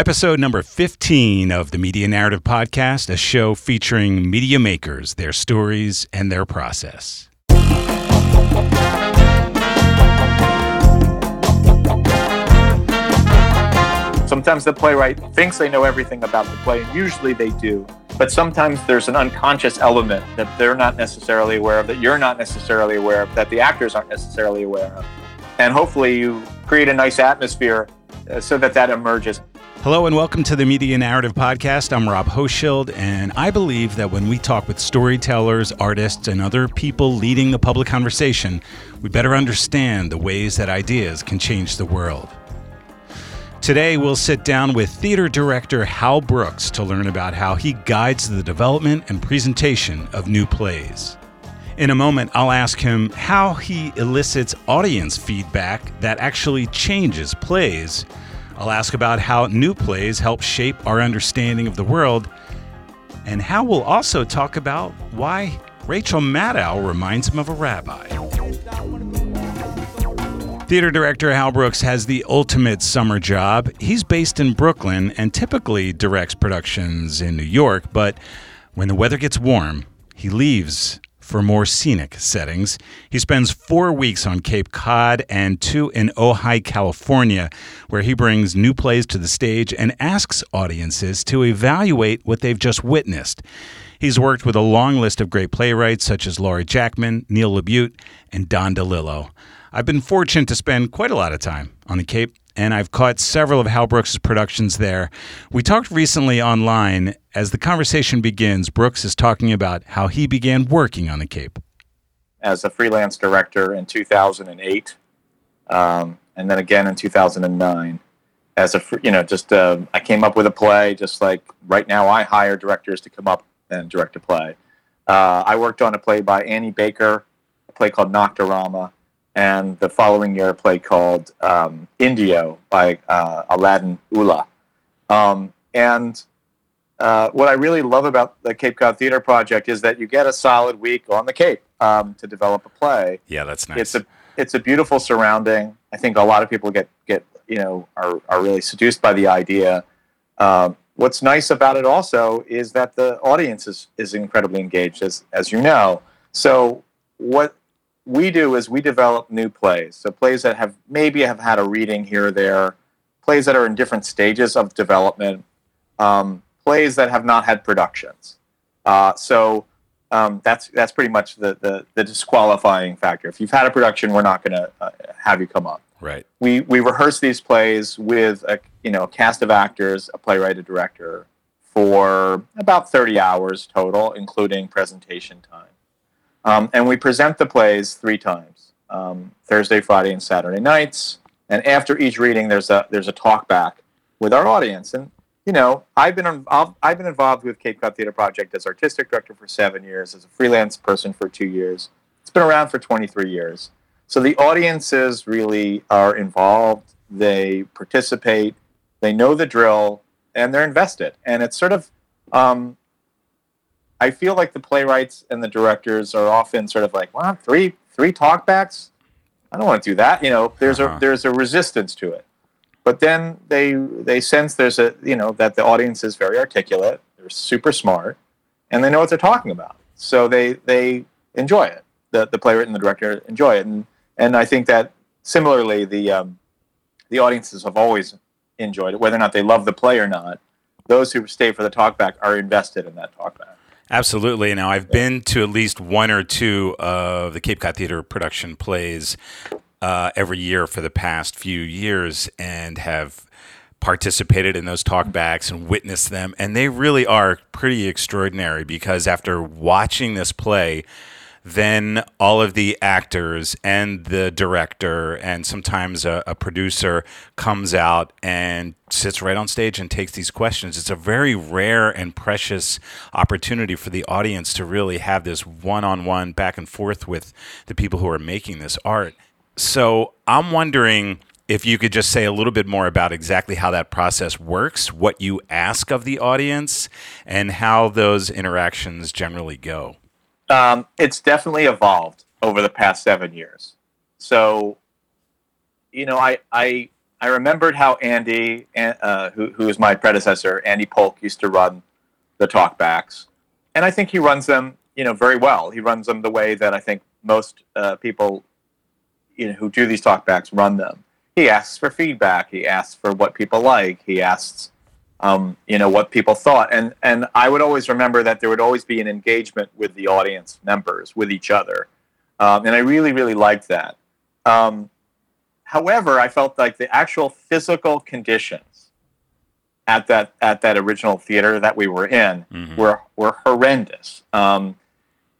Episode number 15 of the Media Narrative Podcast, a show featuring media makers, their stories, and their process. Sometimes the playwright thinks they know everything about the play, and usually they do. But sometimes there's an unconscious element that they're not necessarily aware of, that you're not necessarily aware of, that the actors aren't necessarily aware of. And hopefully you create a nice atmosphere uh, so that that emerges. Hello and welcome to the Media Narrative Podcast. I'm Rob Hochschild, and I believe that when we talk with storytellers, artists, and other people leading the public conversation, we better understand the ways that ideas can change the world. Today, we'll sit down with theater director Hal Brooks to learn about how he guides the development and presentation of new plays. In a moment, I'll ask him how he elicits audience feedback that actually changes plays. I'll ask about how new plays help shape our understanding of the world, and Hal will also talk about why Rachel Maddow reminds him of a rabbi. Theater director Hal Brooks has the ultimate summer job. He's based in Brooklyn and typically directs productions in New York, but when the weather gets warm, he leaves for more scenic settings. He spends four weeks on Cape Cod and two in Ojai, California, where he brings new plays to the stage and asks audiences to evaluate what they've just witnessed. He's worked with a long list of great playwrights such as Laurie Jacqmin, Neil LaBute, and Don DeLillo. I've been fortunate to spend quite a lot of time on the Cape, and I've caught several of Hal Brooks' productions there. We talked recently online. As the conversation begins, Brooks is talking about how he began working on the Cape. As a freelance director in 2008, um, and then again in 2009. As a, you know, just uh, I came up with a play, just like right now I hire directors to come up and direct a play. Uh, I worked on a play by Annie Baker, a play called Nocturama and the following year a play called um, Indio by uh, Aladdin Ullah. Um, and uh, what I really love about the Cape Cod Theater Project is that you get a solid week on the Cape um, to develop a play. Yeah, that's nice. It's a it's a beautiful surrounding. I think a lot of people get get you know are are really seduced by the idea. Um, what's nice about it also is that the audience is, is incredibly engaged, as as you know. So what we do is we develop new plays. So plays that have maybe have had a reading here or there, plays that are in different stages of development, um, plays that have not had productions. Uh, so um, that's that's pretty much the, the, the disqualifying factor. If you've had a production, we're not going to uh, have you come up. Right. We we rehearse these plays with a you know a cast of actors, a playwright, a director, for about thirty hours total, including presentation time. Um, and we present the plays three times um, Thursday, Friday, and Saturday nights. And after each reading, there's a, there's a talk back with our audience. And, you know, I've been, involved, I've been involved with Cape Cod Theater Project as artistic director for seven years, as a freelance person for two years. It's been around for 23 years. So the audiences really are involved, they participate, they know the drill, and they're invested. And it's sort of, um, I feel like the playwrights and the directors are often sort of like, well, three three talkbacks? I don't want to do that." You know, there's uh-huh. a there's a resistance to it. But then they they sense there's a you know that the audience is very articulate, they're super smart, and they know what they're talking about. So they they enjoy it. The the playwright and the director enjoy it, and and I think that similarly the um, the audiences have always enjoyed it, whether or not they love the play or not. Those who stay for the talkback are invested in that talkback. Absolutely. Now, I've been to at least one or two of the Cape Cod Theater production plays uh, every year for the past few years and have participated in those talkbacks and witnessed them. And they really are pretty extraordinary because after watching this play, then all of the actors and the director and sometimes a, a, producer comes out and sits right on stage and takes these questions. It's a very rare and precious opportunity for the audience to really have this one on one back and forth with the people who are making this art. So I'm wondering if you could just say a little bit more about exactly how that process works, what you ask of the audience, and how those interactions generally go. Um, it's definitely evolved over the past seven years. So, you know, I, I I remembered how Andy, uh, who who was my predecessor, Andy Polk, used to run the talkbacks, and I think he runs them, you know, very well. He runs them the way that I think most uh, people, you know, who do these talkbacks run them. He asks for feedback. He asks for what people like. He asks, um, you know, what people thought. And and I would always remember that there would always be an engagement with the audience members, with each other, um, and I really really liked that. Um, however, I felt like the actual physical conditions at that at that original theater that we were in mm-hmm. were were horrendous. Um,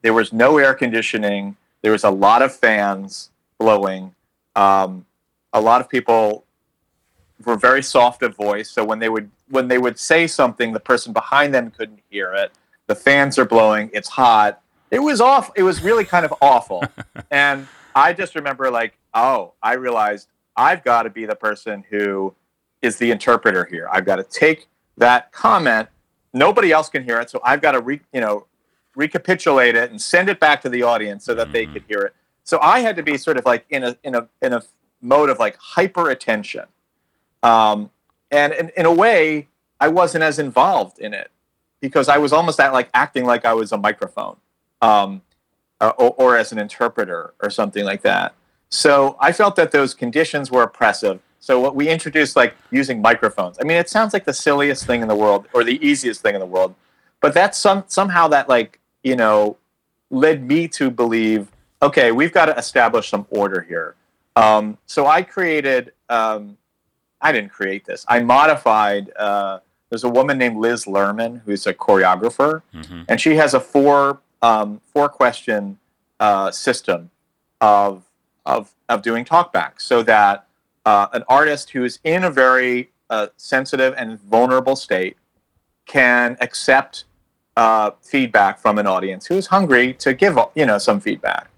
there was no air conditioning. There was a lot of fans blowing. Um, a lot of people were very soft of voice, so when they would when they would say something, the person behind them couldn't hear it. The fans are blowing. It's hot. It was off. It was really kind of awful. and I just remember like, oh, I realized I've got to be the person who is the interpreter here. I've got to take that comment. Nobody else can hear it, so I've got to re, you know recapitulate it and send it back to the audience so that mm-hmm. they could hear it. So I had to be sort of like in a in a in a mode of like hyper attention, um, and in, in a way, I wasn't as involved in it because I was almost at like acting like I was a microphone, um, or, or as an interpreter or something like that. So I felt that those conditions were oppressive. So what we introduced like using microphones. I mean, it sounds like the silliest thing in the world or the easiest thing in the world, but that's some somehow that like you know led me to believe okay, we've got to establish some order here. Um, so I created. Um, I didn't create this. I modified. Uh, there's a woman named Liz Lerman who's a choreographer, mm-hmm. and she has a four um, four question uh, system of of of doing talkbacks, so that uh, an artist who is in a very uh, sensitive and vulnerable state can accept uh, feedback from an audience who's hungry to give you know some feedback,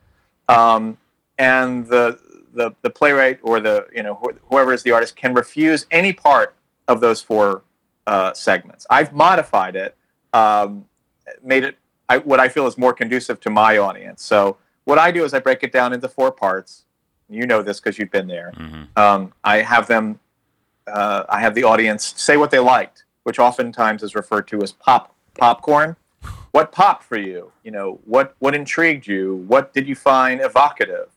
um, and the, the the playwright or the you know wh- whoever is the artist can refuse any part of those four uh, segments. I've modified it, um, made it I, what I feel is more conducive to my audience. So what I do is I break it down into four parts. You know this because you've been there. Mm-hmm. Um, I have them. Uh, I have the audience say what they liked, which oftentimes is referred to as pop popcorn. What popped for you? You know, what what intrigued you? What did you find evocative?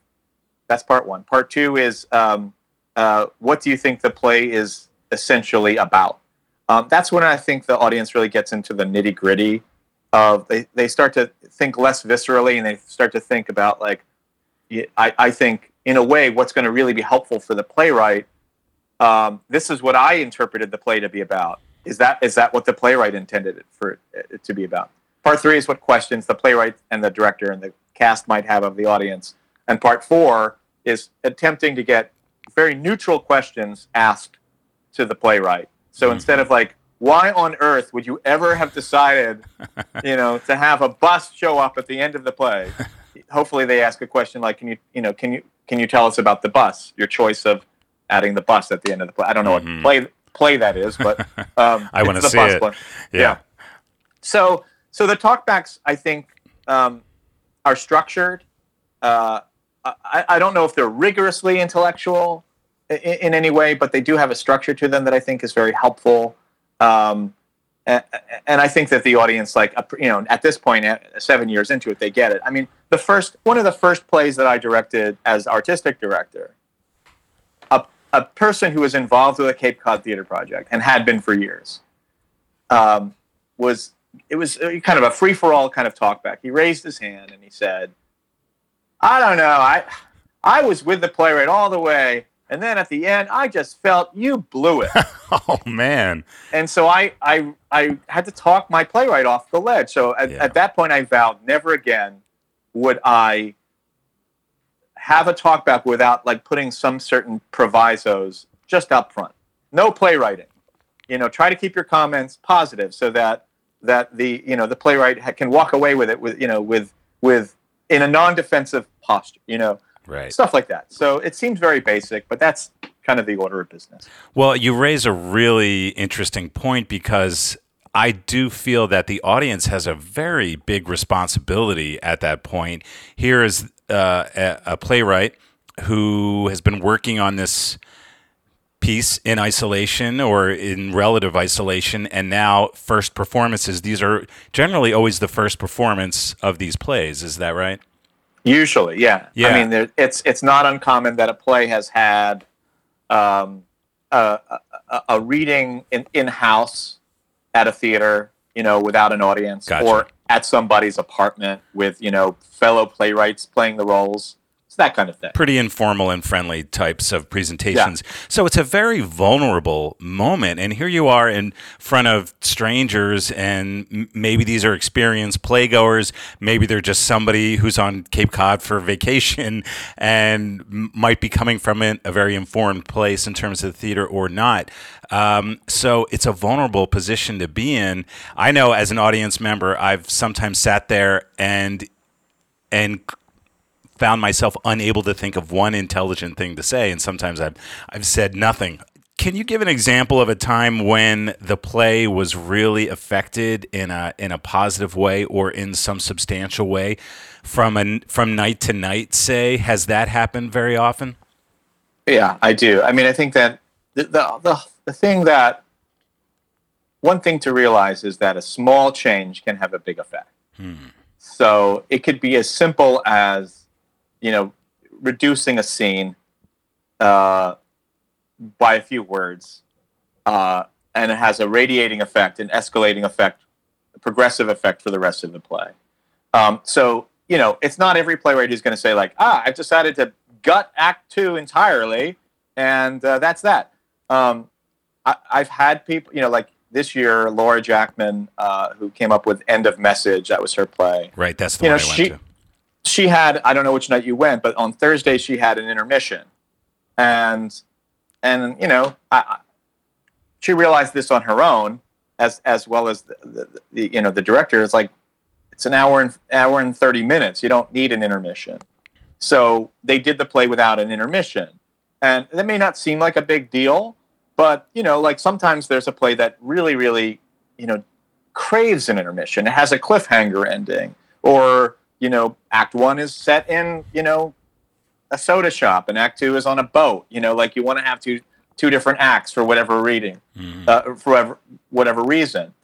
That's part one. Part two is um, uh, what do you think the play is essentially about? Um, that's when I think the audience really gets into the nitty gritty of they, they start to think less viscerally and they start to think about like I, I think in a way what's going to really be helpful for the playwright um, this is what I interpreted the play to be about is that is that what the playwright intended it for it to be about? Part three is what questions the playwright and the director and the cast might have of the audience, and part four is attempting to get very neutral questions asked to the playwright. So mm-hmm. instead of like, why on earth would you ever have decided, you know, to have a bus show up at the end of the play? Hopefully, they ask a question like, "Can you, you know, can you, can you tell us about the bus? Your choice of adding the bus at the end of the play. I don't know mm-hmm. what play play that is, but um, I want to see it. Yeah. yeah. So so the talkbacks I think um, are structured. Uh, I, I, don't know if they're rigorously intellectual in, in, any way, but they do have a structure to them that I think is very helpful. Um, and, and, I think that the audience, like you know, at this point, seven years into it, they get it. I mean, the first one of the first plays that I directed as artistic director a a person who was involved with the Cape Cod Theater Project and had been for years um, was it was kind of a free for all kind of talkback. He raised his hand and he said, "I don't know. I I was with the playwright all the way, and then at the end, I just felt you blew it." oh man! And so I I I had to talk my playwright off the ledge. So at, yeah. at that point, I vowed never again would I have a talkback without like putting some certain provisos just up front. No playwriting. You know, try to keep your comments positive so that that the you know the playwright can walk away with it with you know with with in a non-defensive posture. You know, right? Stuff like that. So it seems very basic, but that's kind of the order of business. Well, you raise a really interesting point because I do feel that the audience has a very big responsibility at that point. Here is uh, a, a, playwright who has been working on this piece in isolation or in relative isolation, and now first performances. These are generally always the first performance of these plays. Is that right? Usually, yeah. Yeah. I mean, there, it's it's not uncommon that a play has had um, a, a, a reading in in house at a theater, you know, without an audience, Gotcha. or at somebody's apartment with you know fellow playwrights playing the roles. It's that kind of thing. pretty informal and friendly types of presentations. So it's a very vulnerable moment. And here you are in front of strangers, and maybe these are experienced playgoers. Maybe they're just somebody who's on Cape Cod for vacation and m- might be coming from a, a very informed place in terms of the theater or not. Um, so it's a vulnerable position to be in. I know as an audience member, I've sometimes sat there and and found myself unable to think of one intelligent thing to say, and sometimes I've I've said nothing. Can you give an example of a time when the play was really affected in a in a positive way or in some substantial way from a, from night to night? Say, has that happened very often? Yeah, I do. I mean, I think that the, the, the, the thing that one thing to realize is that a small change can have a big effect. Hmm. So it could be as simple as, you know, reducing a scene uh, by a few words, uh, and it has a radiating effect, an escalating effect, a progressive effect for the rest of the play. Um, so you know, it's not every playwright who's going to say like, ah, I've decided to gut Act Two entirely, and uh, that's that. Um, I, I've had people, you know, like this year, Laura Jacqmin, uh, who came up with End of Message, that was her play. Right, that's the You one know, she-. She had, I don't know which night you went, but on Thursday she had an intermission, and and you know, I, she realized this on her own, as as well as the, the, the you know the director is like, it's an hour and hour and thirty minutes. You don't need an intermission. So they did the play without an intermission, and that may not seem like a big deal, but you know, like sometimes there's a play that really, really, you know, craves an intermission. It has a cliffhanger ending, or you know, Act One is set in you know a soda shop, and Act Two is on a boat. You know, like you want to have two two different acts for whatever reading, Mhm. uh, for whatever, whatever reason.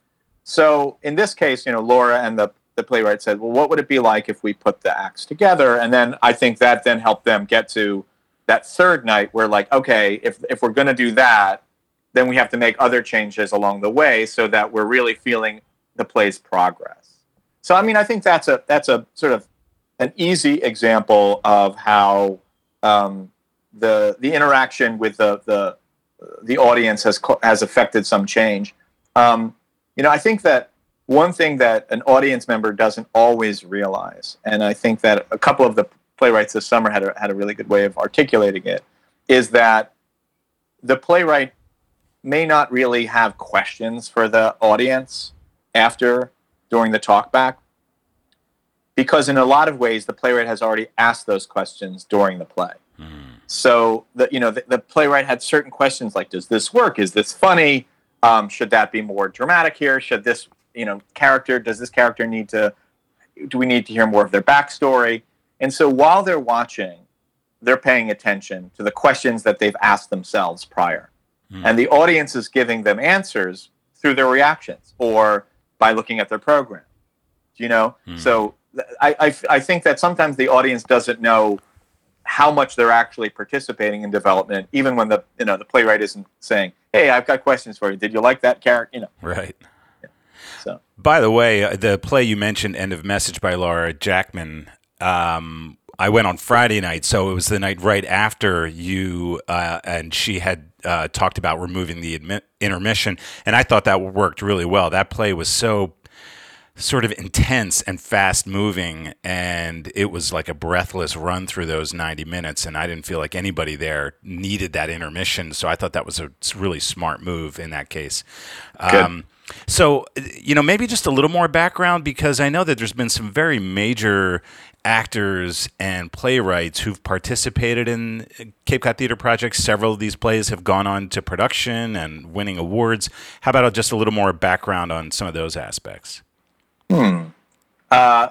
So in this case, you know, Laura and the the playwright said, "Well, what would it be like if we put the acts together?" And then I think that then helped them get to that third night where, like, okay, if if we're going to do that, then we have to make other changes along the way so that we're really feeling the play's progress. So, I mean, I think that's a that's a sort of an easy example of how um, the the interaction with the the the audience has has affected some change. Um, you know, I think that one thing that an audience member doesn't always realize, and I think that a couple of the playwrights this summer had a, had a really good way of articulating it, is that the playwright may not really have questions for the audience after during the talkback because in a lot of ways the playwright has already asked those questions during the play. So the you know the, the playwright had certain questions like does this work? Is this funny? Um, should that be more dramatic here? Should this you know character does this character need to do we need to hear more of their backstory? And so while they're watching they're paying attention to the questions that they've asked themselves prior. Hmm. and the audience is giving them answers through their reactions or by looking at their program you know Hmm. so I, I, I think that sometimes the audience doesn't know how much they're actually participating in development even when the you know the playwright isn't saying hey i've got questions for you did you like that character you know Right. so By the way, uh, the play you mentioned, "End of Message" by Laura Jacqmin. Um, I went on Friday night, so it was the night right after you uh, and she had uh, talked about removing the admi- intermission, and I thought that worked really well. That play was so sort of intense and fast moving, and it was like a breathless run through those ninety minutes, and I didn't feel like anybody there needed that intermission. So I thought that was a really smart move in that case. Um, so, you know, maybe just a little more background because I know that there's been some very major actors and playwrights who've participated in Cape Cod Theater projects. Several of these plays have gone on to production and winning awards. How about just a little more background on some of those aspects? Hmm. uh,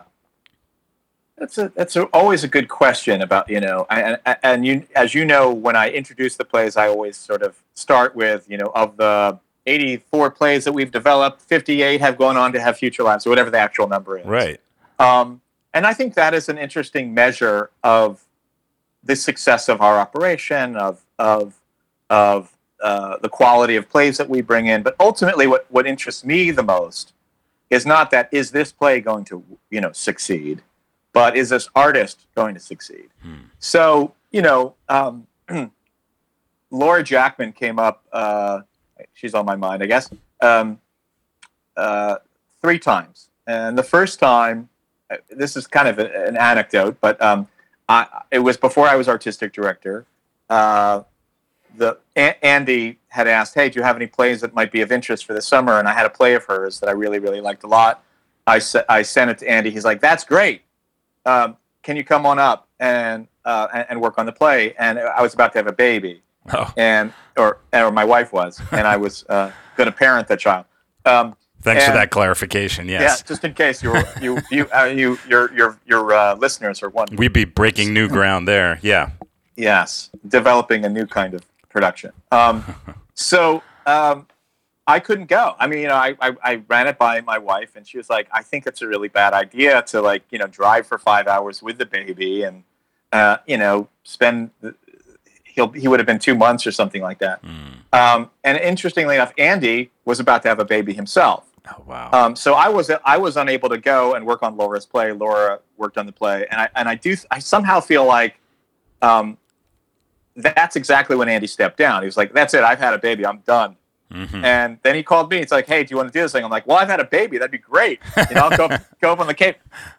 That's a that's a, always a good question about you know and, and you as you know when I introduce the plays I always sort of start with you know of the 84 plays that we've developed 58 have gone on to have future lives or whatever the actual number is right um, and I think that is an interesting measure of the success of our operation of of of uh, the quality of plays that we bring in but ultimately what what interests me the most is not that is this play going to you know succeed but is this artist going to succeed? Hmm. So, you know, um, Laura Jacqmin came up, uh, she's on my mind, I guess, um, uh, three times. And the first time, this is kind of a, an anecdote, but um, I, it was before I was artistic director. Uh, the a- Andy had asked, "Hey, do you have any plays that might be of interest for the summer?" And I had a play of hers that I really, really liked a lot. I, se- I sent it to Andy. He's like, "That's great um, can you come on up and, uh, and, and work on the play? And I was about to have a baby, oh. and or or my wife was, and I was uh, going to parent that child. Um, Thanks and, for that clarification. Yes. Yeah, just in case you you you uh, you your your your uh, listeners are wondering. We'd be breaking new ground there. Yeah. Yes, developing a new kind of production. Um, so um, I couldn't go. I mean, you know, I, I, I, ran it by my wife, and she was like, "I think it's a really bad idea to like, you know, drive for five hours with the baby, and uh, you know, spend. He'll he would have been two months or something like that. Mm. Um, and interestingly enough, Andy was about to have a baby himself. Oh wow! Um, so I was I was unable to go and work on Laura's play. Laura worked on the play, and I and I do I somehow feel like. Um, that's exactly when Andy stepped down. He was like, "That's it. I've had a baby. I'm done." Mm-hmm. And then he called me. It's like, hey, do you want to do this thing? I'm like, well, I've had a baby. That'd be great. You know, I'll go go up on the Cape.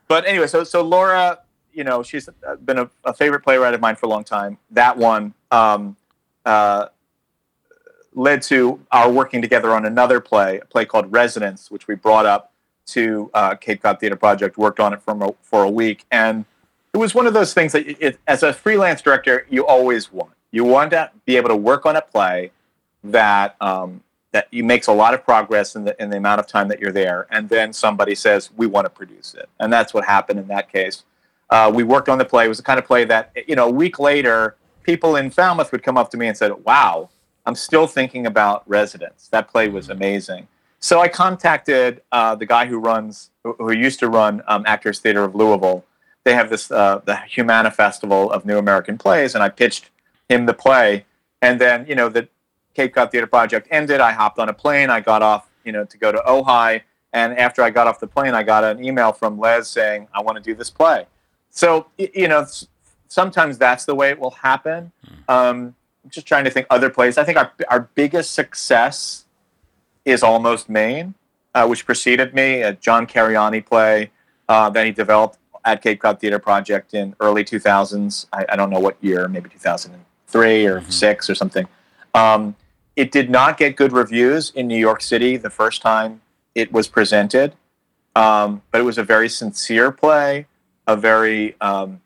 But anyway, so so Laura, you know, she's been a, a favorite playwright of mine for a long time. That one um, uh, led to our working together on another play, a play called Residence, which we brought up to uh, Cape Cod Theater Project. Worked on it for a, for a week, and it was one of those things that, it, as a freelance director, you always want. You want to be able to work on a play that um, that makes a lot of progress in the in the amount of time that you're there, and then somebody says we want to produce it, and that's what happened in that case. Uh, we worked on the play. It was the kind of play that you know a week later, people in Falmouth would come up to me and said, "Wow, I'm still thinking about Residence. That play was amazing." So I contacted uh, the guy who runs, who, who used to run um, Actors Theater of Louisville. They have this uh, the Humana Festival of New American Plays, and I pitched him the play. And then you know the Cape Cod Theater Project ended, I hopped on a plane. I got off, you know, to go to Ojai. And after I got off the plane, I got an email from Les saying, I want to do this play. So, you know, sometimes that's the way it will happen. Um, I'm just trying to think other plays. I think our, our biggest success is Almost Maine, uh, which preceded me, a John Cariani play uh, that he developed at Cape Cod Theater Project in early 2000s. I, I don't know what year, maybe 2003 or mm-hmm. 6 or something. Um, it did not get good reviews in New York City the first time it was presented, um, but it was a very sincere play, a very um,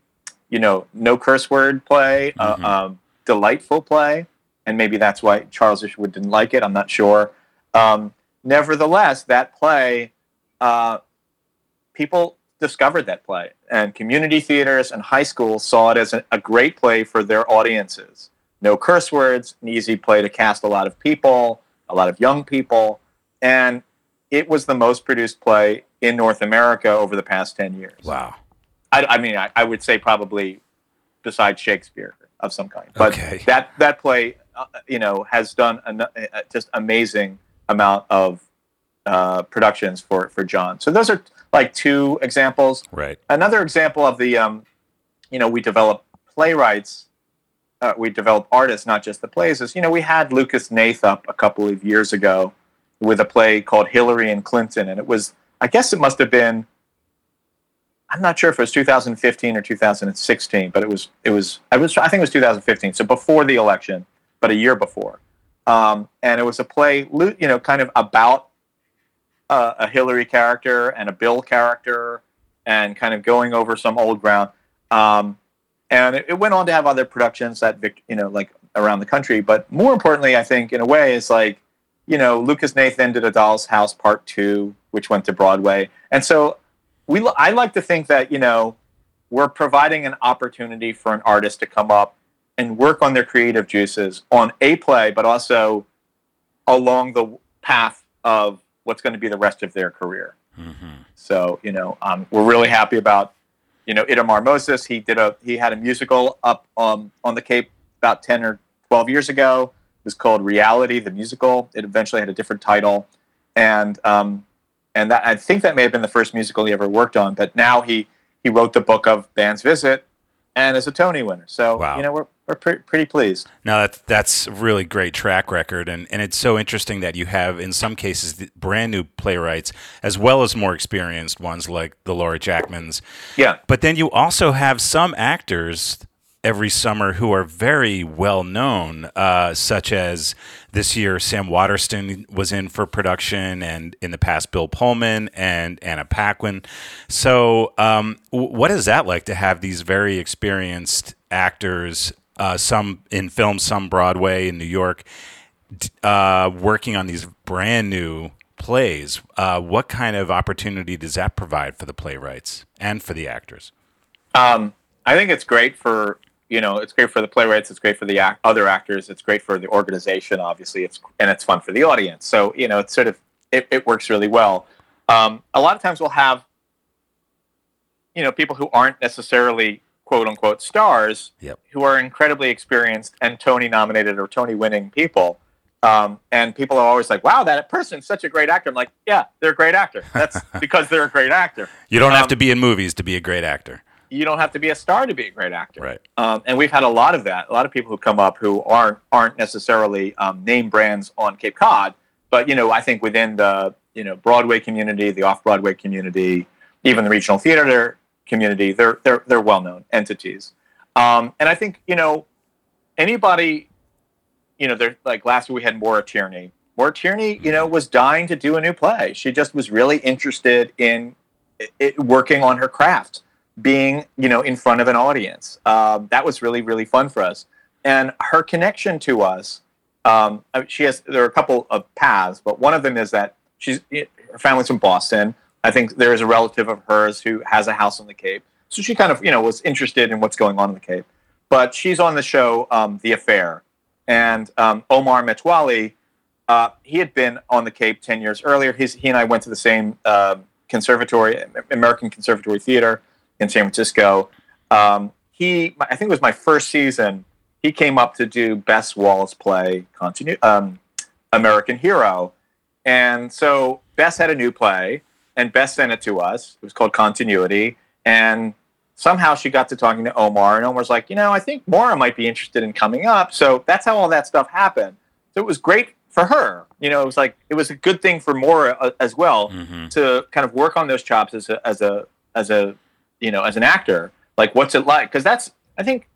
you know no curse word play, uh, mm-hmm. uh, um, delightful play, and maybe that's why Charles Isherwood didn't like it. I'm not sure. Um, nevertheless, that play, uh, people discovered that play, and community theaters and high schools saw it as a, a great play for their audiences no curse words, an easy play to cast a lot of people, a lot of young people, and it was the most produced play in North America over the past 10 years. Wow. I, I mean, I, I, would say probably besides Shakespeare of some kind. But okay. that, that play, uh, you know, has done an, uh, just amazing amount of uh, productions for, for John. So those are like two examples. Right. Another example of the, um, you know, we develop playwrights uh, we develop artists, not just the plays, is you know we had Lucas Hnath a couple of years ago with a play called Hillary and Clinton, and it was I guess it must have been I'm not sure if it was 2015 or 2016, but it was it was I was I think it was 2015, so before the election, but a year before, um, and it was a play you know kind of about uh, a Hillary character and a Bill character, and kind of going over some old ground. Um, and it, it, went on to have other productions that you know like around the country but more importantly i think in a way is like you know Lucas Hnath did a doll's house part two which went to broadway and so we i like to think that you know we're providing an opportunity for an artist to come up and work on their creative juices on a play, but also along the path of what's going to be the rest of their career. Mm-hmm. So, you know, um, we're really happy about, you know, Itamar Moses. He did a he had a musical up um, on the Cape about ten or twelve years ago. It was called Reality, the musical. It eventually had a different title, and um, and that I think that may have been the first musical he ever worked on. But now he he wrote the book of Band's Visit, and is a Tony winner. So wow. you know we're we're pre- pretty pleased. Now that's that's really great track record, and and it's so interesting that you have in some cases brand new playwrights as well as more experienced ones like the Laura Jacqmins. Yeah, but then you also have some actors every summer who are very well known, uh, such as this year Sam Waterston was in for production, and in the past Bill Pullman and Anna Paquin. So, um, what is that like to have these very experienced actors, uh, some in film, some Broadway in New York, uh, working on these brand new plays? Uh, what kind of opportunity does that provide for the playwrights and for the actors? Um, I think it's great for you know, it's great for the playwrights. It's great for the act- other actors. It's great for the organization. Obviously, it's and it's fun for the audience. So you know, it's sort of it, it works really well. Um, a lot of times we'll have you know people who aren't necessarily quote unquote stars yep. who are incredibly experienced and Tony nominated or Tony winning people. Um, and people are always like, "Wow, that person's such a great actor." I'm like, "Yeah, they're a great actor. That's because they're a great actor." You don't um, have to be in movies to be a great actor you don't have to be a star to be a great actor. Right. Um, and we've had a lot of that. A lot of people who come up who aren't aren't necessarily um, name brands on Cape Cod, but you know, I think within the you know Broadway community, the off Broadway community, even the regional theater community, they're they're they're well known entities. Um, and I think you know anybody, you know, they're like last week we had Maura Tierney. Maura Tierney, you know, was dying to do a new play. She just was really interested in it, working on her craft being you know in front of an audience. Um, that was really really fun for us, and her connection to us. Um, she has there are a couple of paths, but one of them is that she's her family's from Boston. I think there is a relative of hers who has a house on the Cape, so she kind of you know was interested in what's going on in the Cape. But she's on the show um, The Affair, and um, Omar Metwally. Uh, he had been on the Cape ten years earlier. He's, he and I went to the same uh, conservatory, American Conservatory Theater in San Francisco. Um, he, I think it was my first season. He came up to do Bess Wohl's play, continue, um, American Hero, and so Bess had a new play, and Bess sent it to us. It was called Continuity, and somehow she got to talking to Omar, and Omar's like, you know, I think Maura might be interested in coming up. So that's how all that stuff happened. So it was great for her. You know, it was like it was a good thing for Maura uh, as well mm-hmm. to kind of work on those chops as a as a as a you know, as an actor, like what's it like? Because that's, I think,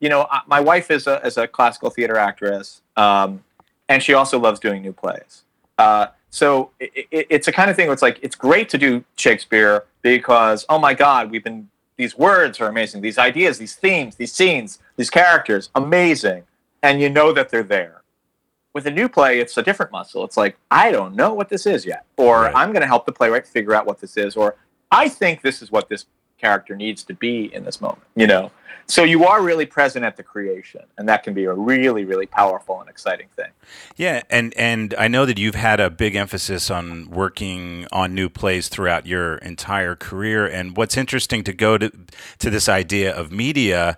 you know, my wife is a, is a classical theater actress, um, and she also loves doing new plays. Uh, so it, it, it's a kind of thing where it's like, it's great to do Shakespeare because, oh my God, we've been, these words are amazing, these ideas, these themes, these scenes, these characters, amazing. And you know that they're there. With a new play, it's a different muscle. It's like, I don't know what this is yet. Or right. I'm going to help the playwright figure out what this is. Or I think this is what this character needs to be in this moment you know? So you are really present at the creation and that can be a really really powerful and exciting thing. Yeah and and i know that you've had a big emphasis on working on new plays throughout your entire career and what's interesting to go to to this idea of media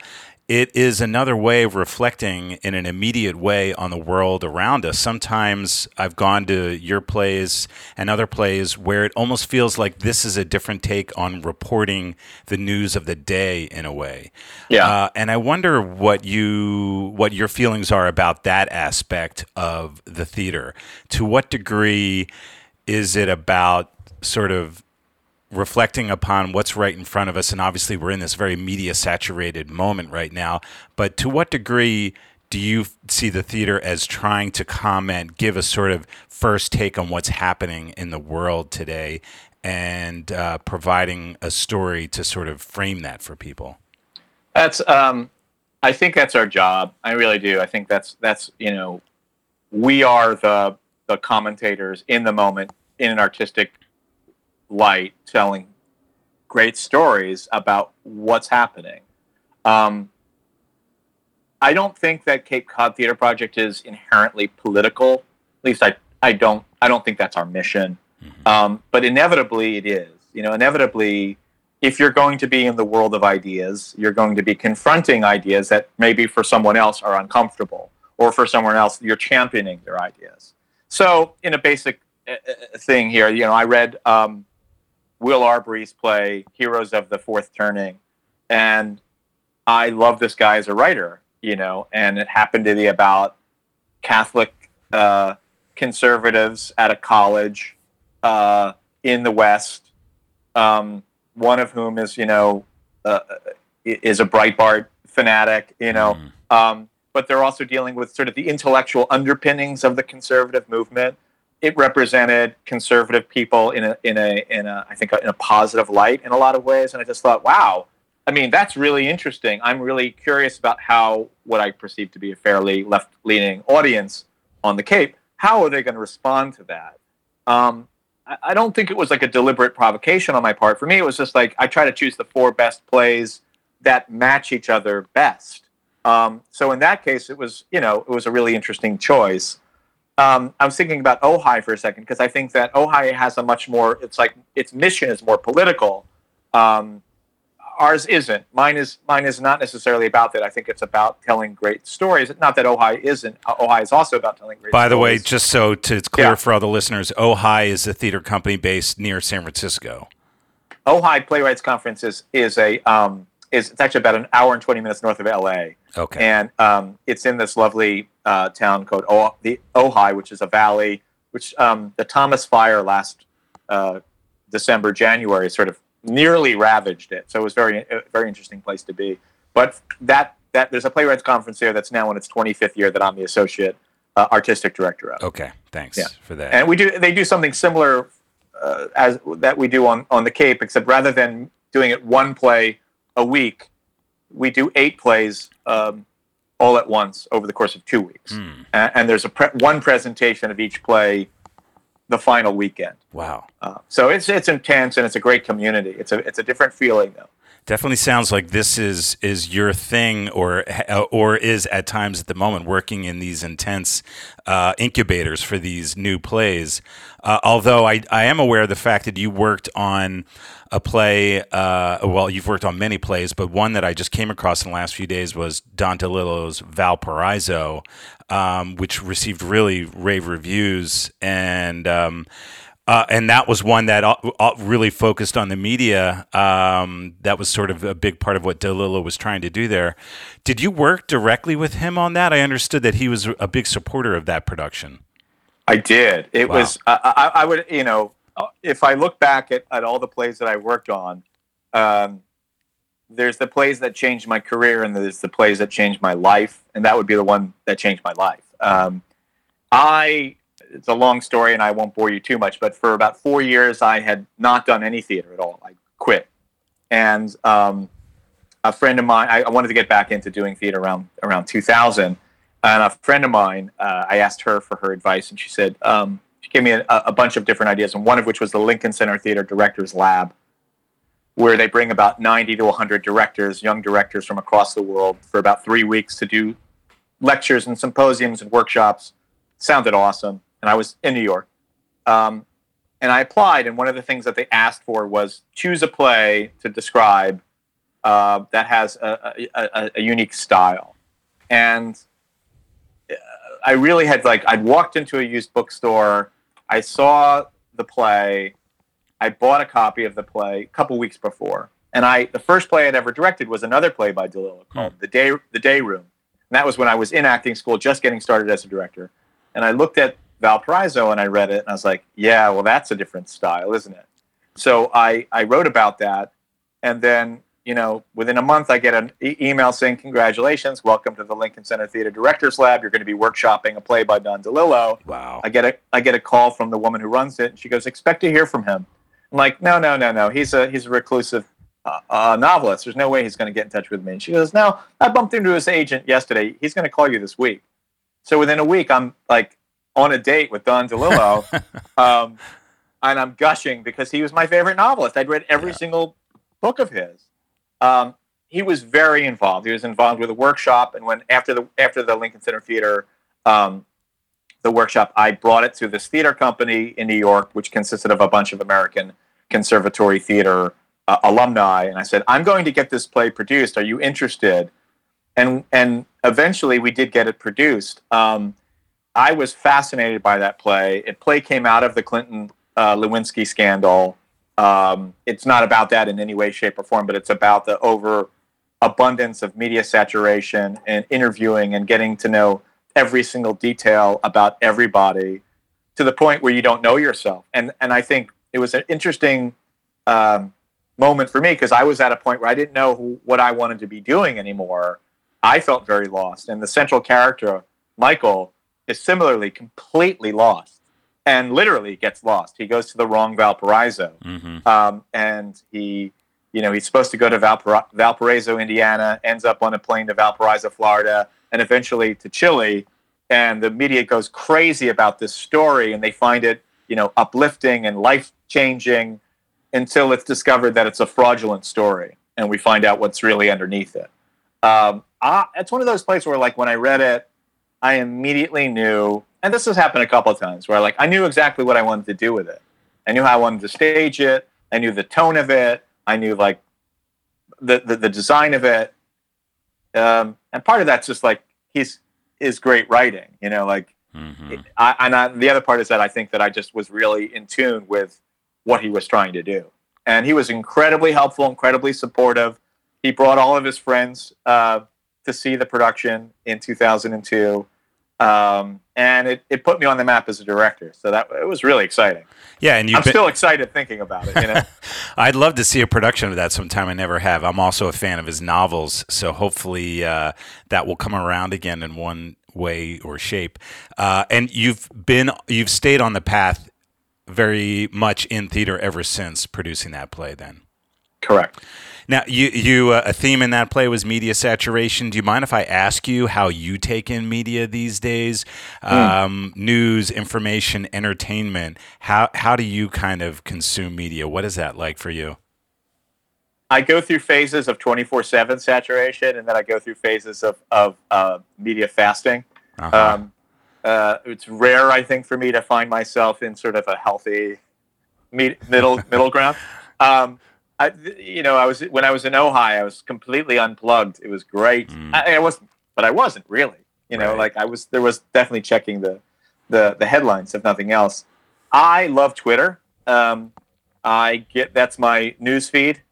it is another way of reflecting in an immediate way on the world around us. Sometimes I've gone to your plays and other plays where it almost feels like this is a different take on reporting the news of the day in a way. Yeah. Uh, and I wonder what you what your feelings are about that aspect of the theater. To what degree is it about sort of reflecting upon what's right in front of us. And obviously, we're in this very media saturated moment right now. But to what degree do you see the theater as trying to comment, give a sort of first take on what's happening in the world today, and uh, providing a story to sort of frame that for people? That's, um, I think that's our job. I really do. I think that's that's you know, we are the the commentators in the moment in an artistic light telling great stories about what's happening. Um, I don't think that Cape Cod Theater Project is inherently political. At least I, I don't I don't think that's our mission. Mm-hmm. Um, but inevitably it is. You know, inevitably, if you're going to be in the world of ideas, you're going to be confronting ideas that maybe for someone else are uncomfortable, or for someone else you're championing their ideas. So, in a basic uh, uh thing here, you know, I read um, Will Arbery's play Heroes of the Fourth Turning, and I love this guy as a writer you know, and it happened to be about Catholic uh, conservatives at a college uh, in the West. Um, one of whom is, you know, uh, is a Breitbart fanatic, you know. Mm. Um, but they're also dealing with sort of the intellectual underpinnings of the conservative movement. It represented conservative people in a in a in a I think in a positive light in a lot of ways, and I just thought, wow, I mean, that's really interesting. I'm really curious about how what I perceive to be a fairly left leaning audience on the Cape, how are they going to respond to that? Um, I, I, don't think it was like a deliberate provocation on my part. For me, it was just like I try to choose the four best plays that match each other best. Um, so in that case, it was you know it was a really interesting choice. Um, I was thinking about Ojai for a second because I think that Ojai has a much more. It's like its mission is more political. Um, ours isn't. Mine is mine is not necessarily about that. I think it's about telling great stories. Not that Ojai isn't. Ojai is also about telling great. Stories. By the way, just so to, it's clear yeah. for all the listeners, Ojai is a theater company based near San Francisco. Ojai Playwrights Conference is is a um, is it's actually about an hour and twenty minutes north of L.A. Okay, and um, it's in this lovely uh, town called o- the Ojai, which is a valley, which um, the Thomas Fire last uh, December January sort of nearly ravaged it. So it was very a very interesting place to be. But that that there's a playwrights conference there that's now in its 25th year that I'm the associate uh, artistic director of. Okay, thanks yeah. for that. And we do they do something similar uh, as that we do on on the Cape, except rather than doing it one play a week, we do eight plays. Um, all at once over the course of two weeks, mm. and, and, there's a pre- one presentation of each play the final weekend. Wow. Uh, so it's it's intense and it's a great community. It's a it's a different feeling though. Definitely sounds like this is is your thing, or or is at times at the moment working in these intense uh, incubators for these new plays. Uh, although I I am aware of the fact that you worked on a play. Uh, well, you've worked on many plays, but one that I just came across in the last few days was Don DeLillo's Valparaiso, um, which received really rave reviews, and um, uh, and that was one that really focused on the media. Um, that was sort of a big part of what DeLillo was trying to do there. Did you work directly with him on that? I understood that he was a big supporter of that production. I did. It wow. was. I, I would. You know uh, if I look back at, at all the plays that I worked on, um, there's the plays that changed my career, and there's the plays that changed my life, and that would be the one that changed my life. Um, I it's a long story, and I won't bore you too much, but for about four years, I had not done any theater at all. I quit, and um, a friend of mine, I, I, wanted to get back into doing theater around around 2000, and a friend of mine, uh, I asked her for her advice, and she said. Um, she gave me a, a bunch of different ideas, and one of which was the Lincoln Center Theater Directors Lab, where they bring about 90 to 100 directors, young directors from across the world, for about three weeks to do lectures and symposiums and workshops. Sounded awesome. And I was in New York. Um, and I applied, and one of the things that they asked for was choose a play to describe uh, that has a, a, a, a, unique style. And uh, I really had like, I'd walked into a used bookstore I saw the play. I bought a copy of the play a couple weeks before, and I the first play I'd ever directed was another play by DeLillo called hmm. the Day the Day Room, and that was when I was in acting school, just getting started as a director. And I looked at Valparaiso and I read it, and I was like, yeah, well, that's a different style, isn't it? So I I wrote about that, and then you know, within a month, I get an e- email saying, "Congratulations, welcome to the Lincoln Center Theater Directors Lab. You're going to be workshopping a play by Don DeLillo." Wow! I get a I get a call from the woman who runs it, and she goes, "Expect to hear from him." I'm like, "No, no, no, no. He's a he's a reclusive uh, uh, novelist. There's no way he's going to get in touch with me." And she goes, "No, I bumped into his agent yesterday. He's going to call you this week." So within a week, I'm like on a date with Don DeLillo, um, and I'm gushing because he was my favorite novelist. I'd read every yeah. single book of his, um, he was very involved. He was involved with a workshop, and when after the after the Lincoln Center Theater, um, the workshop, I brought it to this theater company in New York, which consisted of a bunch of American Conservatory Theater uh, alumni, and I said, "I'm going to get this play produced. Are you interested?" And and eventually, we did get it produced. Um, I was fascinated by that play. It play came out of the Clinton uh, Lewinsky scandal. Um, it's not about that in any way, shape, or form, but it's about the overabundance of media saturation and interviewing and getting to know every single detail about everybody to the point where you don't know yourself. And and I think it was an interesting um, moment for me because I was at a point where I didn't know who, what I wanted to be doing anymore. I felt very lost, and the central character, Michael, is similarly completely lost and literally gets lost. He goes to the wrong Valparaiso, Mm-hmm. um, and he, you know, he's supposed to go to Valpara- Valparaiso, Indiana, ends up on a plane to Valparaiso, Florida, and eventually to Chile. And the media goes crazy about this story, and they find it, you know, uplifting and life changing, until it's discovered that it's a fraudulent story, and we find out what's really underneath it. Um, I, it's one of those places where, like, when I read it, I immediately knew, and this has happened a couple of times, where like I knew exactly what I wanted to do with it. I knew how I wanted to stage it. I knew the tone of it. I knew like the the, the design of it. Um, and part of that's just like he's is great writing, you know. Like, Mm-hmm. I, and I, the other part is that I think that I just was really in tune with what he was trying to do, and he was incredibly helpful, incredibly supportive. He brought all of his friends uh, to see the production in 2002 um, and it, it put me on the map as a director. So that it was really exciting. Yeah, and I'm been, still excited thinking about it. You know, I'd love to see a production of that sometime. I never have. I'm also a fan of his novels, so hopefully uh, that will come around again in one way or shape. Uh, and you've been you've stayed on the path very much in theater ever since producing that play. Then correct. Now you you uh, a theme in that play was media saturation. Do you mind if I ask you how you take in media these days? Um, news, information, entertainment. How how do you kind of consume media? What is that like for you? I go through phases of 24 7 saturation, and then I go through phases of, of uh, media fasting. Uh-huh. Um, uh, it's rare, I think, for me to find myself in sort of a healthy me- middle middle ground. Um, I, you know, I was when I was in Ojai, I was completely unplugged. It was great. Mm. I, I wasn't, but I wasn't really. You know, Right. like I was. There was definitely checking the the the headlines, if nothing else. I love Twitter. Um, I get that's my news feed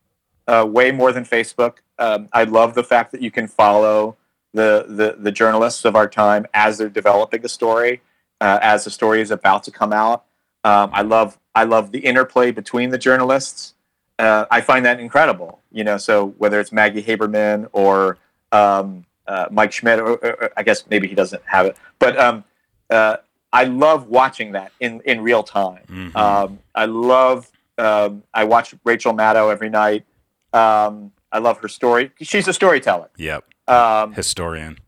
uh, way more than Facebook. Um, I love the fact that you can follow the, the the journalists of our time as they're developing a story, uh, as the story is about to come out. Um, I love I love the interplay between the journalists. Uh, I find that incredible. You know, so whether it's Maggie Haberman or um, uh, Mike Schmidt, or, or- or I guess maybe he doesn't have it, but um, uh, I love watching that in in real time. Mhm. Um, I love. Um, I watch Rachel Maddow every night. Um, I love her story. She's a storyteller. yep, Um, historian.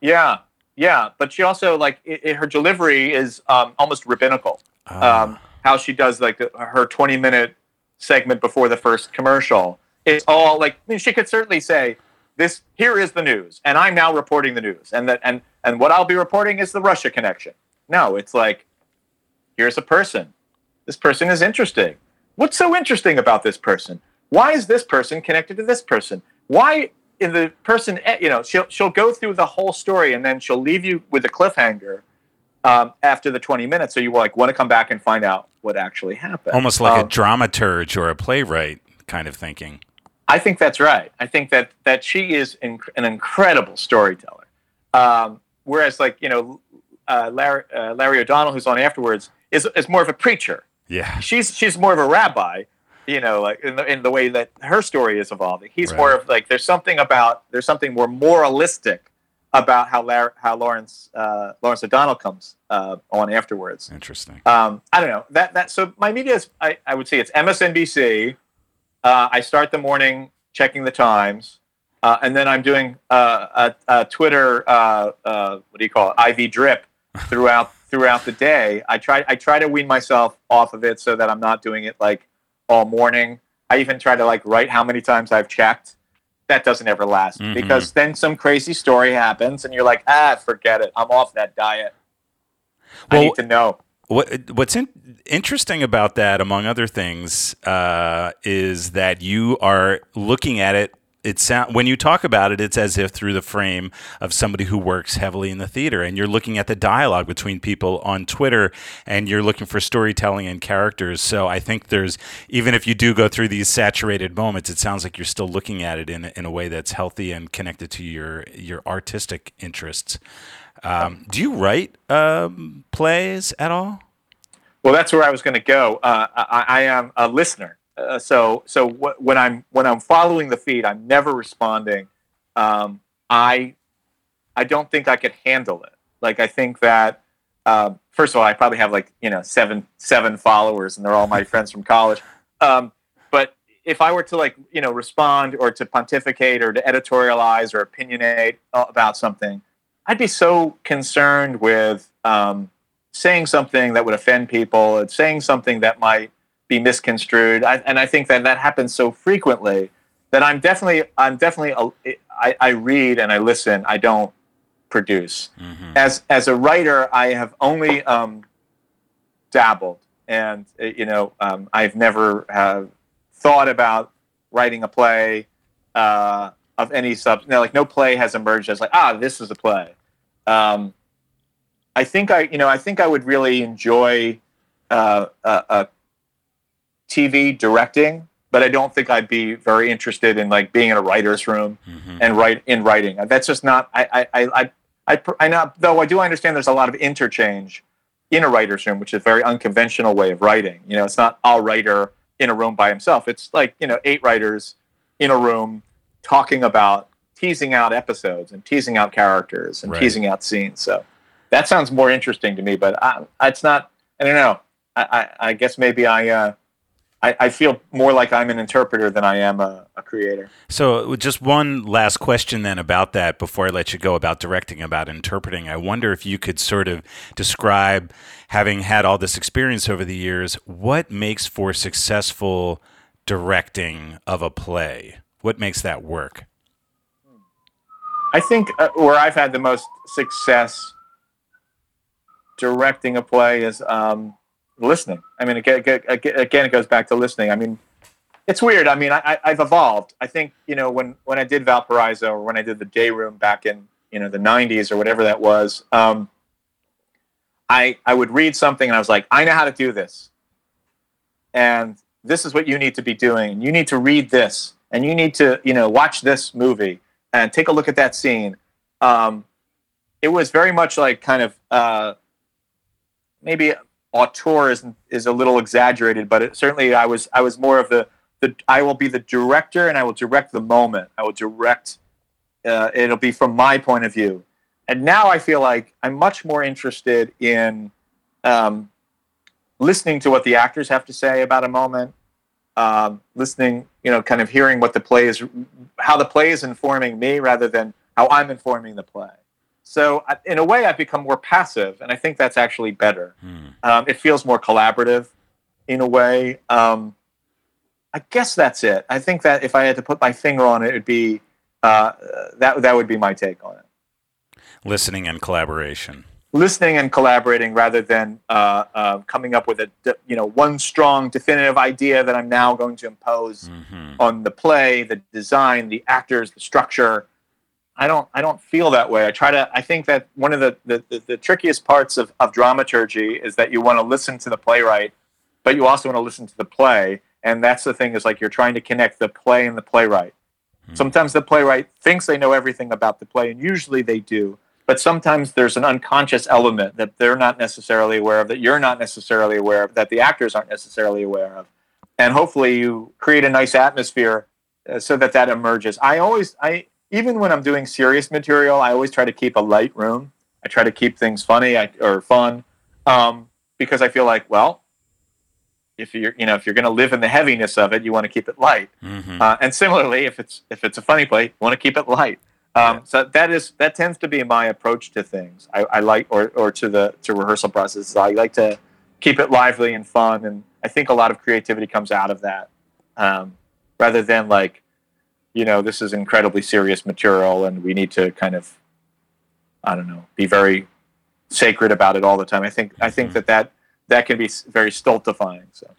yeah, yeah. But she also like i i her delivery is um, almost rabbinical. Ah, Um, how she does like her twenty minute segment before the first commercial. It's all like I mean, she could certainly say this. Here is the news, and I'm now reporting the news, and that and and what I'll be reporting is the Russia connection. No, it's like here's a person. This person is interesting. What's so interesting about this person? Why is this person connected to this person? Why in the person? eh, You know, she'll she'll go through the whole story and then she'll leave you with a cliffhanger um, after the twenty minutes. So you like want to come back and find out what actually happened. almost like Um, a dramaturge or a playwright kind of thinking. I think that's right. I think that that she is inc- an incredible storyteller. Um, whereas, like you know, uh, Larry, uh, Larry O'Donnell, who's on afterwards, is is more of a preacher. Yeah, She's she's more of a rabbi. You know, like in the in the way that her story is evolving. He's more of like there's something about there's something more moralistic about how Lar- how Lawrence uh, Lawrence O'Donnell comes uh, on afterwards. interesting. Um, I don't know that that. So my media is I, I would say it's MSNBC. Uh, I start the morning checking the Times, uh, and then I'm doing uh, a, a Twitter. Uh, uh, what do you call it? IV drip throughout throughout the day. I try I try to wean myself off of it so that I'm not doing it like all morning. I even try to like write how many times I've checked. That doesn't ever last Mhm. because then some crazy story happens and you're like, ah, forget it. I'm off that diet. I Well- need to know. What what's in, interesting about that, among other things, uh, is that you are looking at it. It sound when you talk about it, it's as if through the frame of somebody who works heavily in the theater, and you're looking at the dialogue between people on Twitter, and you're looking for storytelling and characters. So I think there's even if you do go through these saturated moments, it sounds like you're still looking at it in in a way that's healthy and connected to your your artistic interests. Um, do you write um, plays at all? Well, that's where I was going to go. Uh, I, I am a listener, uh, so so wh- when I'm when I'm following the feed, I'm never responding. Um, I I don't think I could handle it. Like I think that um, first of all, I probably have like you know seven seven followers, and they're all my friends from college. Um, but if I were to like you know respond or to pontificate or to editorialize or opinionate about something, I'd be so concerned with um, saying something that would offend people, and saying something that might be misconstrued. I, and I think that that happens so frequently that I'm definitely, I'm definitely, a, I, I read and I listen. I don't produce. Mm-hmm. As as a writer, I have only um, dabbled, and uh, you know, um, I've never have thought about writing a play uh, of any sub. You know, like no play has emerged as like ah, this is a play. Um, I think I, you know, I think I would really enjoy uh, a, a TV directing, but I don't think I'd be very interested in like being in a writer's room Mm-hmm. and write in writing. That's just not. I I I I, I, I know though I do understand there's a lot of interchange in a writer's room, which is a very unconventional way of writing. You know, it's not a writer in a room by himself. It's like you know eight writers in a room talking about teasing out episodes and teasing out characters and Right. teasing out scenes. So that sounds more interesting to me. But I, it's not. I don't know. I, I, I guess maybe I. Uh, I, I feel more like I'm an interpreter than I am a, a creator. So, just one last question then about that before I let you go about directing, about interpreting. I wonder if you could sort of describe, having had all this experience over the years, what makes for successful directing of a play? What makes that work? I think uh, where I've had the most success directing a play is um, listening. I mean, again, it goes back to listening. I mean, it's weird. I mean, I, I've evolved. I think you know when when I did Valparaiso or when I did the Day Room back in you know the '90s or whatever that was. Um, I I would read something and I was like, I know how to do this, and this is what you need to be doing. You need to read this, and you need to you know watch this movie and take a look at that scene. Um, it was very much like kind of uh, maybe auteur is is a little exaggerated, but it, certainly I was I was more of the the I will be the director and I will direct the moment. I will direct. Uh, it'll be from my point of view, and now I feel like I'm much more interested in um, listening to what the actors have to say about a moment, um, listening, you know, kind of hearing what the play is, how the play is informing me rather than how I'm informing the play. So, in a way, I've become more passive, and I think that's actually better. Hmm. Um, it feels more collaborative in a way. Um, I guess that's it. I think that if I had to put my finger on it, it would be uh, that that would be my take on it. Listening and collaboration. Listening and collaborating rather than uh, uh, coming up with a you know one strong definitive idea that I'm now going to impose hmm on the play, the design, the actors, the structure. I don't I don't feel that way. I try to I think that one of the the, the, the trickiest parts of, of dramaturgy is that you want to listen to the playwright, but you also want to listen to the play. And that's the thing is like you're trying to connect the play and the playwright. Sometimes the playwright thinks they know everything about the play, and usually they do. But sometimes there's an unconscious element that they're not necessarily aware of, that you're not necessarily aware of, that the actors aren't necessarily aware of and hopefully you create a nice atmosphere uh, so that that emerges. I always, I even when I'm doing serious material, I always try to keep a light room. I try to keep things funny I, or fun um, because I feel like, well, if you're, you know, if you're going to live in the heaviness of it, you want to keep it light. hmm Uh, and similarly, if it's if it's a funny play, you want to keep it light. Um, So that is that tends to be my approach to things. I, I like or, or to the to rehearsal process. I like to keep it lively and fun, and I think a lot of creativity comes out of that. um, rather than like, you know, this is incredibly serious material and we need to kind of, I don't know, be very sacred about it all the time. I think I think mm-hmm. that that that can be very stultifying. So,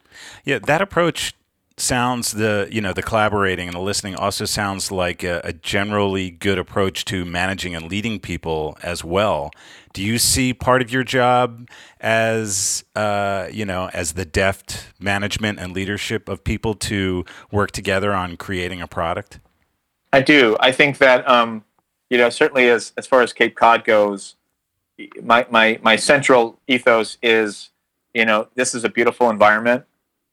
yeah, that approach sounds the you know the collaborating and the listening also sounds like a, a, generally good approach to managing and leading people as well do you see part of your job as uh, you know as the deft management and leadership of people to work together on creating a product i do i think that um, you know certainly as as far as cape cod goes my my my central ethos is you know this is a beautiful environment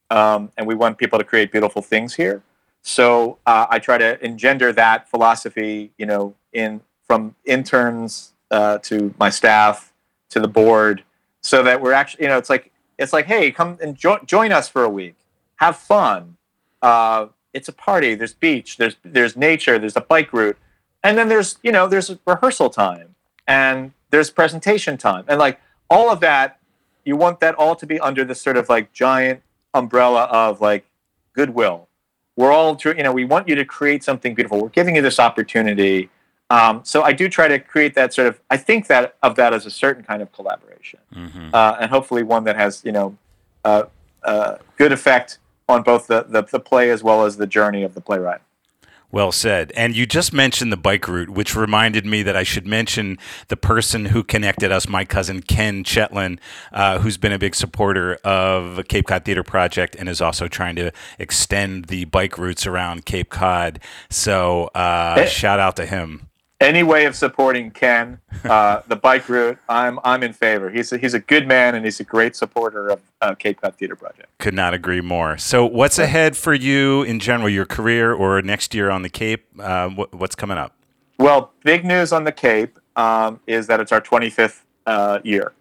um, and we want people to create beautiful things here. So uh, I try to engender that philosophy, you know, in from interns uh, to my staff to the board, so that we're actually, you know, it's like it's like, hey, come and jo- join us for a week, have fun. Uh, it's a party. There's beach. There's there's nature. There's a bike route, and then there's you know there's rehearsal time and there's presentation time, and like all of that, you want that all to be under this sort of like giant umbrella of like goodwill. We're all, you know, we want you to create something beautiful. We're giving you this opportunity. Um, so I do try to create that sort of. I think that of that as a certain kind of collaboration, mm-hmm. uh, and hopefully one that has you know uh, uh, good effect on both the, the the play as well as the journey of the playwright. Well said. And you just mentioned the bike route, which reminded me that I should mention the person who connected us, my cousin Ken Chetlin, uh, who's been a big supporter of Cape Cod Theater Project and is also trying to extend the bike routes around Cape Cod. So uh, shout out to him any way of supporting Ken, uh, the bike route, I'm I'm in favor. He's a, he's a good man and he's a great supporter of uh, Cape Cod Theater Project. Could not agree more. So, what's ahead for you in general, your career or next year on the Cape? Uh, what, what's coming up? Well, big news on the Cape um, is that it's our 25th uh, year.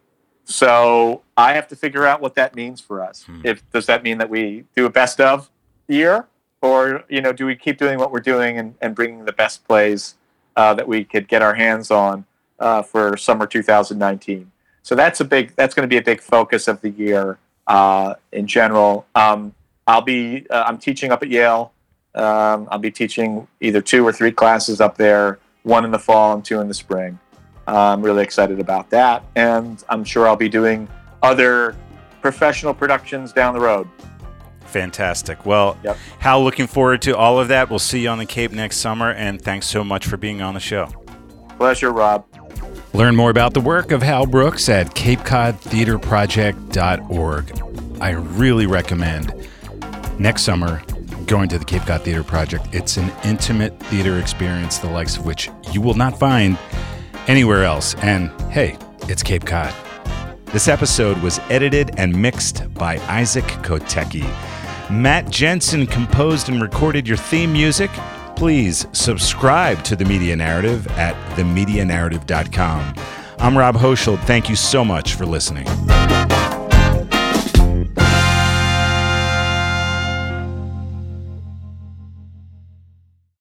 So I have to figure out what that means for us. Hmm. If does that mean that we do a best of year, or you know, do we keep doing what we're doing and, and bringing the best plays? Uh, that we could get our hands on uh, for summer 2019. So that's a big. That's going to be a big focus of the year uh, in general. Um, I'll be. Uh, I'm teaching up at Yale. Um, I'll be teaching either two or three classes up there. One in the fall and two in the spring. I'm really excited about that, and I'm sure I'll be doing other professional productions down the road. Fantastic. Well, yep. Hal, looking forward to all of that. We'll see you on the Cape next summer, and thanks so much for being on the show. Pleasure, Rob. Learn more about the work of Hal Brooks at CapeCodTheaterProject.org. I really recommend next summer going to the Cape Cod Theater Project. It's an intimate theater experience, the likes of which you will not find anywhere else. And hey, it's Cape Cod. This episode was edited and mixed by Isaac Kotecki. Matt Jensen composed and recorded your theme music. Please subscribe to The Media Narrative at themedianarrative.com. I'm Rob Hochschild. Thank you so much for listening.